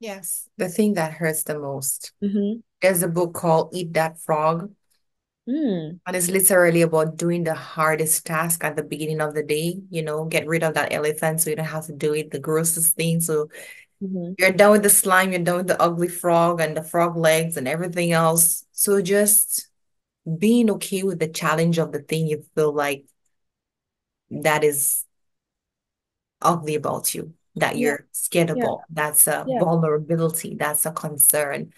Yes. The thing that hurts the most. Mm-hmm. There's a book called Eat That Frog, Mm. and it's literally about doing the hardest task at the beginning of the day, you know, get rid of that elephant so you don't have to do it, the grossest thing. So Mm-hmm. you're done with the slime, you're done with the ugly frog and the frog legs and everything else. So just being okay with the challenge of the thing you feel like that is ugly about you, that Yeah, you're scared yeah, about. That's a yeah, vulnerability, that's a concern.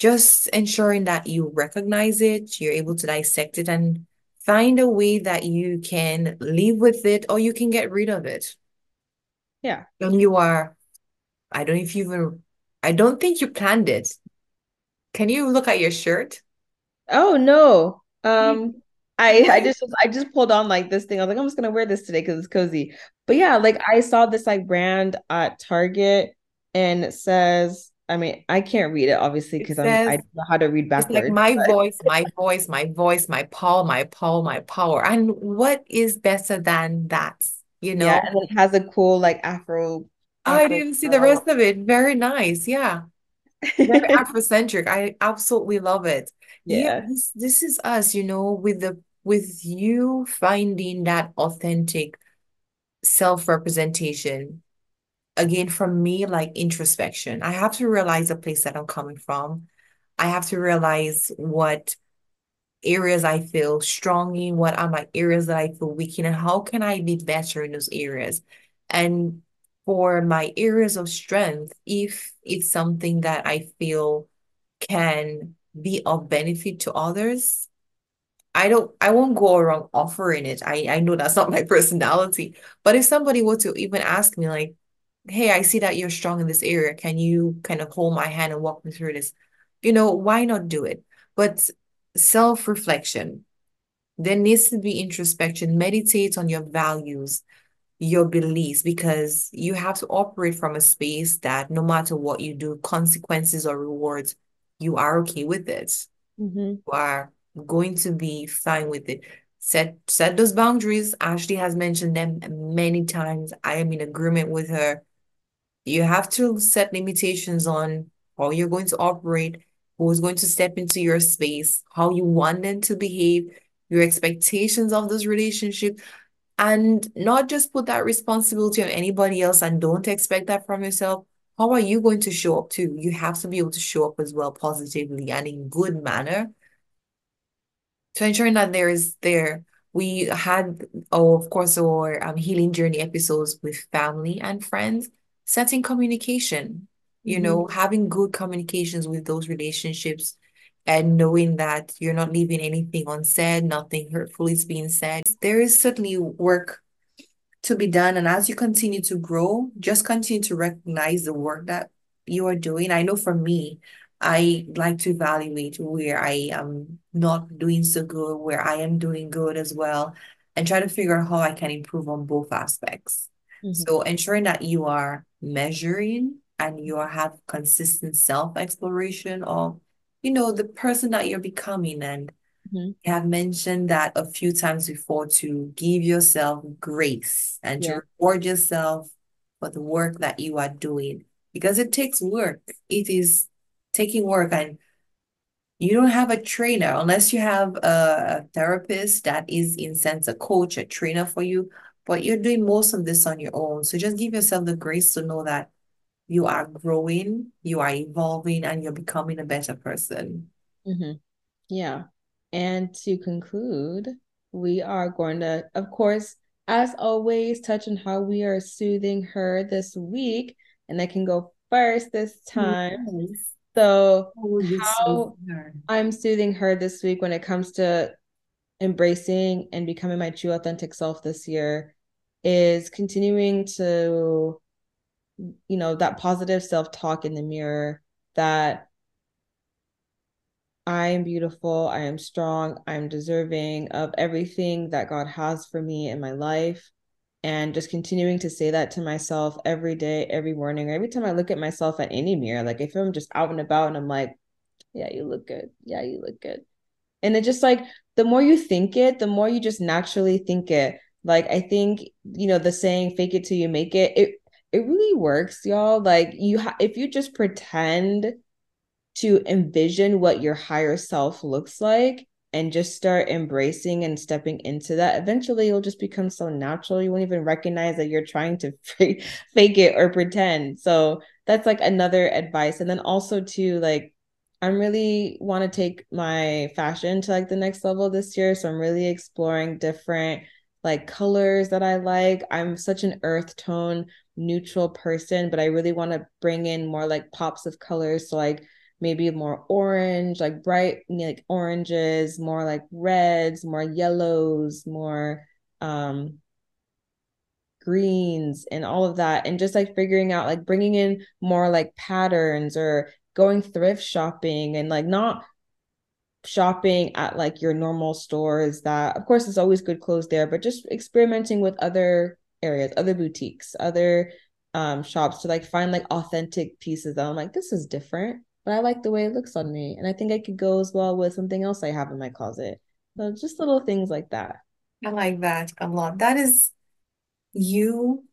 Just ensuring that you recognize it, you're able to dissect it and find a way that you can live with it or you can get rid of it. yeah. When you are, I don't know if you even, I don't think you planned it. Can you look at your shirt? Oh no. Um, I I just I just pulled on like this thing. I was like, I'm just gonna wear this today because it's cozy. But yeah, like I saw this like brand at Target and it says, I mean, I can't read it obviously because I don't know how to read it's like my But voice, my voice, my voice, my power, my power, my power. And what is better than that? You know, yeah, and it has a cool like Afro I Afro didn't see the rest of it. Very nice. Yeah. Very Afrocentric. I absolutely love it. Yeah, Yeah. this this is us, you know, with the with you finding that authentic self-representation. Again, for me, like introspection. I have to realize the place that I'm coming from. I have to realize what areas I feel strong in, what are my areas that I feel weak in, and how can I be better in those areas? And for my areas of strength, if it's something that I feel can be of benefit to others, I don't I won't go around offering it. I I know that's not my personality. But if somebody were to even ask me like, "Hey, I see that you're strong in this area. Can you kind of hold my hand and walk me through this?" You know, why not do it? But self-reflection, There needs to be introspection. Meditate on your values, your beliefs, because you have to operate from a space that no matter what you do, consequences or rewards, you are okay with it. Mm-hmm. You are going to be fine with it. Set set those boundaries. Ashley has mentioned them many times. I am in agreement with her. You have to set limitations on how you're going to operate, who's going to step into your space, how you want them to behave, your expectations of this relationship, and not just put that responsibility on anybody else and don't expect that from yourself. How are you going to show up too? You have to be able to show up as well positively and in good manner to ensuring that there is there. We had, oh, of course, our um, healing journey episodes with family and friends, setting communication, you Mm-hmm. know, having good communications with those relationships and knowing that you're not leaving anything unsaid, nothing hurtful is being said. There is certainly work to be done. And as you continue to grow, just continue to recognize the work that you are doing. I know for me, I like to evaluate where I am not doing so good, where I am doing good as well, and try to figure out how I can improve on both aspects. Mm-hmm. So ensuring that you are measuring and you have consistent self-exploration of, you know, the person that you're becoming and Mm-hmm. I have mentioned that a few times before to give yourself grace and to reward yourself for the work that you are doing because it takes work. It is taking work, and you don't have a trainer unless you have a, a therapist that is, in sense, a coach, a trainer for you. But you're doing most of this on your own. So just give yourself the grace to know that you are growing, you are evolving, and you're becoming a better person. Mm-hmm. Yeah. And to conclude, we are going to, of course, as always, touch on how we are soothing her this week. And I can go first this time. Yes. So, How? I'm soothing her this week when it comes to embracing and becoming my true authentic self this year is continuing to, you know, that positive self talk in the mirror that I am beautiful, I am strong, I'm deserving of everything that God has for me in my life. And just continuing to say that to myself every day, every morning, or every time I look at myself at any mirror. Like if I'm just out and about and I'm like, yeah, you look good. Yeah, you look good. And it just like the more you think it, the more you just naturally think it. Like I think, you know, the saying fake it till you make it, it it really works, y'all. Like you ha- if you just pretend to envision what your higher self looks like and just start embracing and stepping into that, eventually you'll just become so natural. You won't even recognize that you're trying to fake it or pretend. So that's like another advice. And then also to like I'm really want to take my fashion to like the next level this year. So I'm really exploring different like colors that I like. I'm such an earth tone neutral person, but I really want to bring in more like pops of colors. So like maybe more orange, like bright like oranges, more like reds, more yellows, more um greens and all of that and just like figuring out like bringing in more like patterns or going thrift shopping and like not shopping at like your normal stores that of course it's always good clothes there but just experimenting with other areas other boutiques other um shops to like find like authentic pieces that I'm like this is different but I like the way it looks on me and I think I could go as well with something else I have in my closet so just little things like that I like that a lot. That is you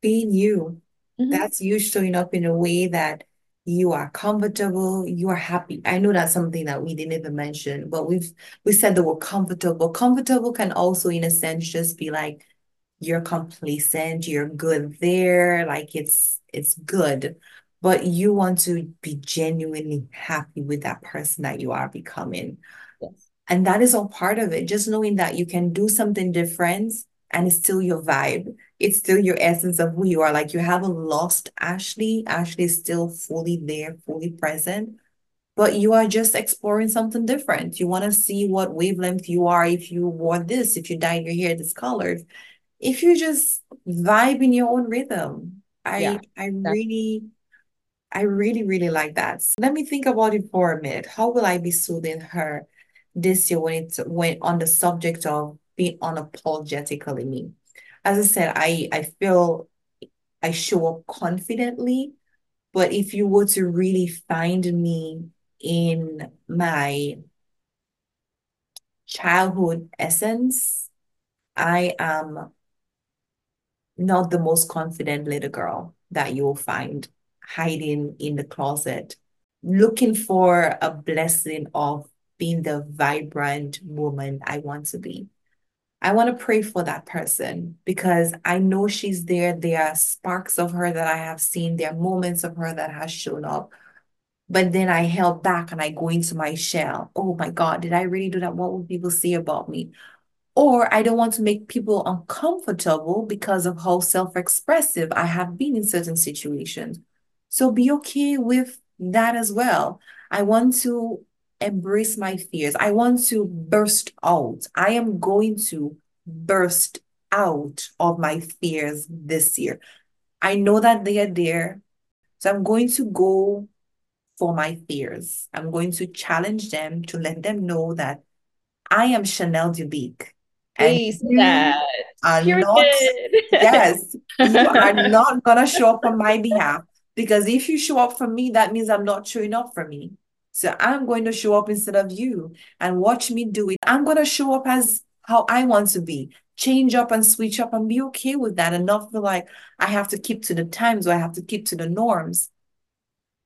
being you. mm-hmm. That's you showing up in a way that you are comfortable, you are happy. I know that's something that we didn't even mention, but we've we said the word comfortable. Comfortable can also, in a sense, just be like you're complacent, you're good there, like it's it's good. But you want to be genuinely happy with that person that you are becoming. yes And that is all part of it. Just knowing that you can do something different and it's still your vibe. It's still your essence of who you are. Like you haven't lost Ashley. Ashley is still fully there, fully present. But you are just exploring something different. You want to see what wavelength you are if you wore this, if you dyed your hair this color, if you just vibe in your own rhythm. I yeah I really I really, really like that. So let me think about it for a minute. How will I be soothing her? this year when it's when on the subject of being unapologetically me. As I said, I I feel I show up confidently, but if you were to really find me in my childhood essence, I am not the most confident little girl that you'll find hiding in the closet, looking for a blessing of being the vibrant woman I want to be. I want to pray for that person because I know she's there. There are sparks of her that I have seen. There are moments of her that has shown up. But then I held back and I go into my shell. Oh my God, did I really do that? What will people say about me? Or I don't want to make people uncomfortable because of how self-expressive I have been in certain situations. So be okay with that as well. I want to embrace my fears. I want to burst out. I am going to burst out of my fears this year. I know that they are there. So I'm going to go for my fears. I'm going to challenge them to let them know that I am Chanel Dubique. And you that. are not, yes, you are not gonna show up on my behalf because if you show up for me, that means I'm not showing up for me. So I'm going to show up instead of you and watch me do it. I'm going to show up as how I want to be, change up and switch up and be okay with that and not feel like I have to keep to the times or I have to keep to the norms,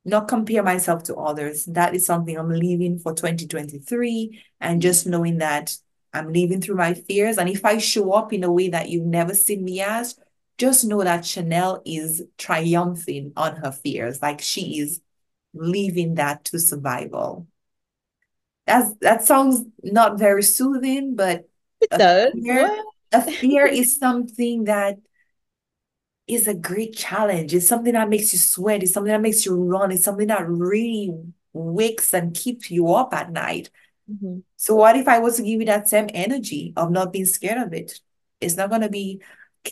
not compare myself to others. That is something I'm leaving for 2023 and just knowing that I'm living through my fears. And if I show up in a way that you've never seen me as, just know that Chanel is triumphing on her fears. Like she is leaving that to survival. That's that sounds not very soothing, but it a does. Fear, a fear is something that is a great challenge. It's something that makes you sweat. It's something that makes you run. It's something that really wakes and keeps you up at night. Mm-hmm. So what if I was to give you that same energy of not being scared of it? It's not gonna be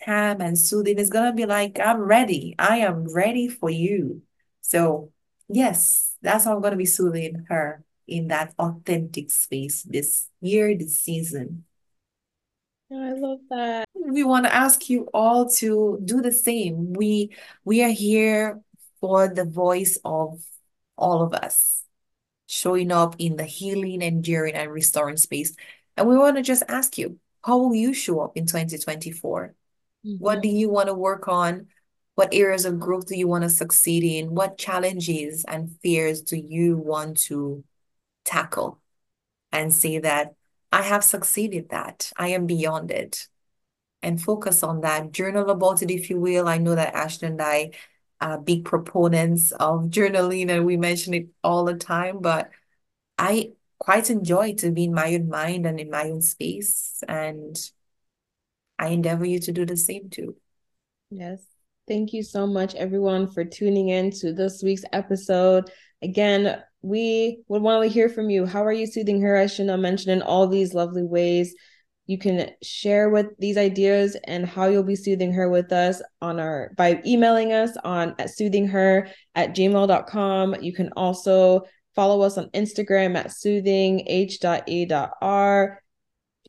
calm and soothing. It's gonna be like, I'm ready. I am ready for you. So yes, that's how I'm gonna be soothing her in that authentic space this year, this season. I love that. We want to ask you all to do the same. We we are here for the voice of all of us showing up in the healing, enduring, and restoring space. And we want to just ask you, how will you show up in 2024? Mm-hmm. What do you want to work on? What areas of growth do you want to succeed in? What challenges and fears do you want to tackle? And say that I have succeeded that. I am beyond it. And focus on that. Journal about it, if you will. I know that Ashton and I are big proponents of journaling and we mention it all the time, but I quite enjoy to be in my own mind and in my own space. And I endeavor you to do the same too. Yes. Thank you so much, everyone, for tuning in to this week's episode. Again, we would want to hear from you. How are you soothing her? I should have mentioned in all these lovely ways. You can share with these ideas and how you'll be soothing her with us on our by emailing us on at soothingher at gmail.com. You can also follow us on Instagram at soothingh.e.r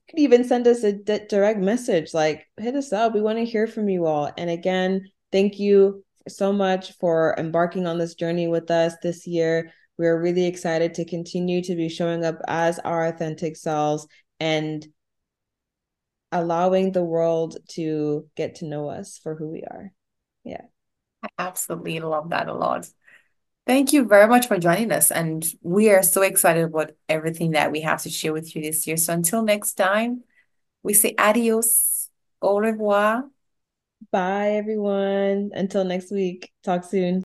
can even send us a direct message like hit us up we want to hear from you all and again thank you so much for embarking on this journey with us this year we're really excited to continue to be showing up as our authentic selves and allowing the world to get to know us for who we are yeah i absolutely love that a lot Thank you very much for joining us. And we are so excited about everything that we have to share with you this year. So until next time, we say adios, au revoir. Bye, everyone. Until next week. Talk soon.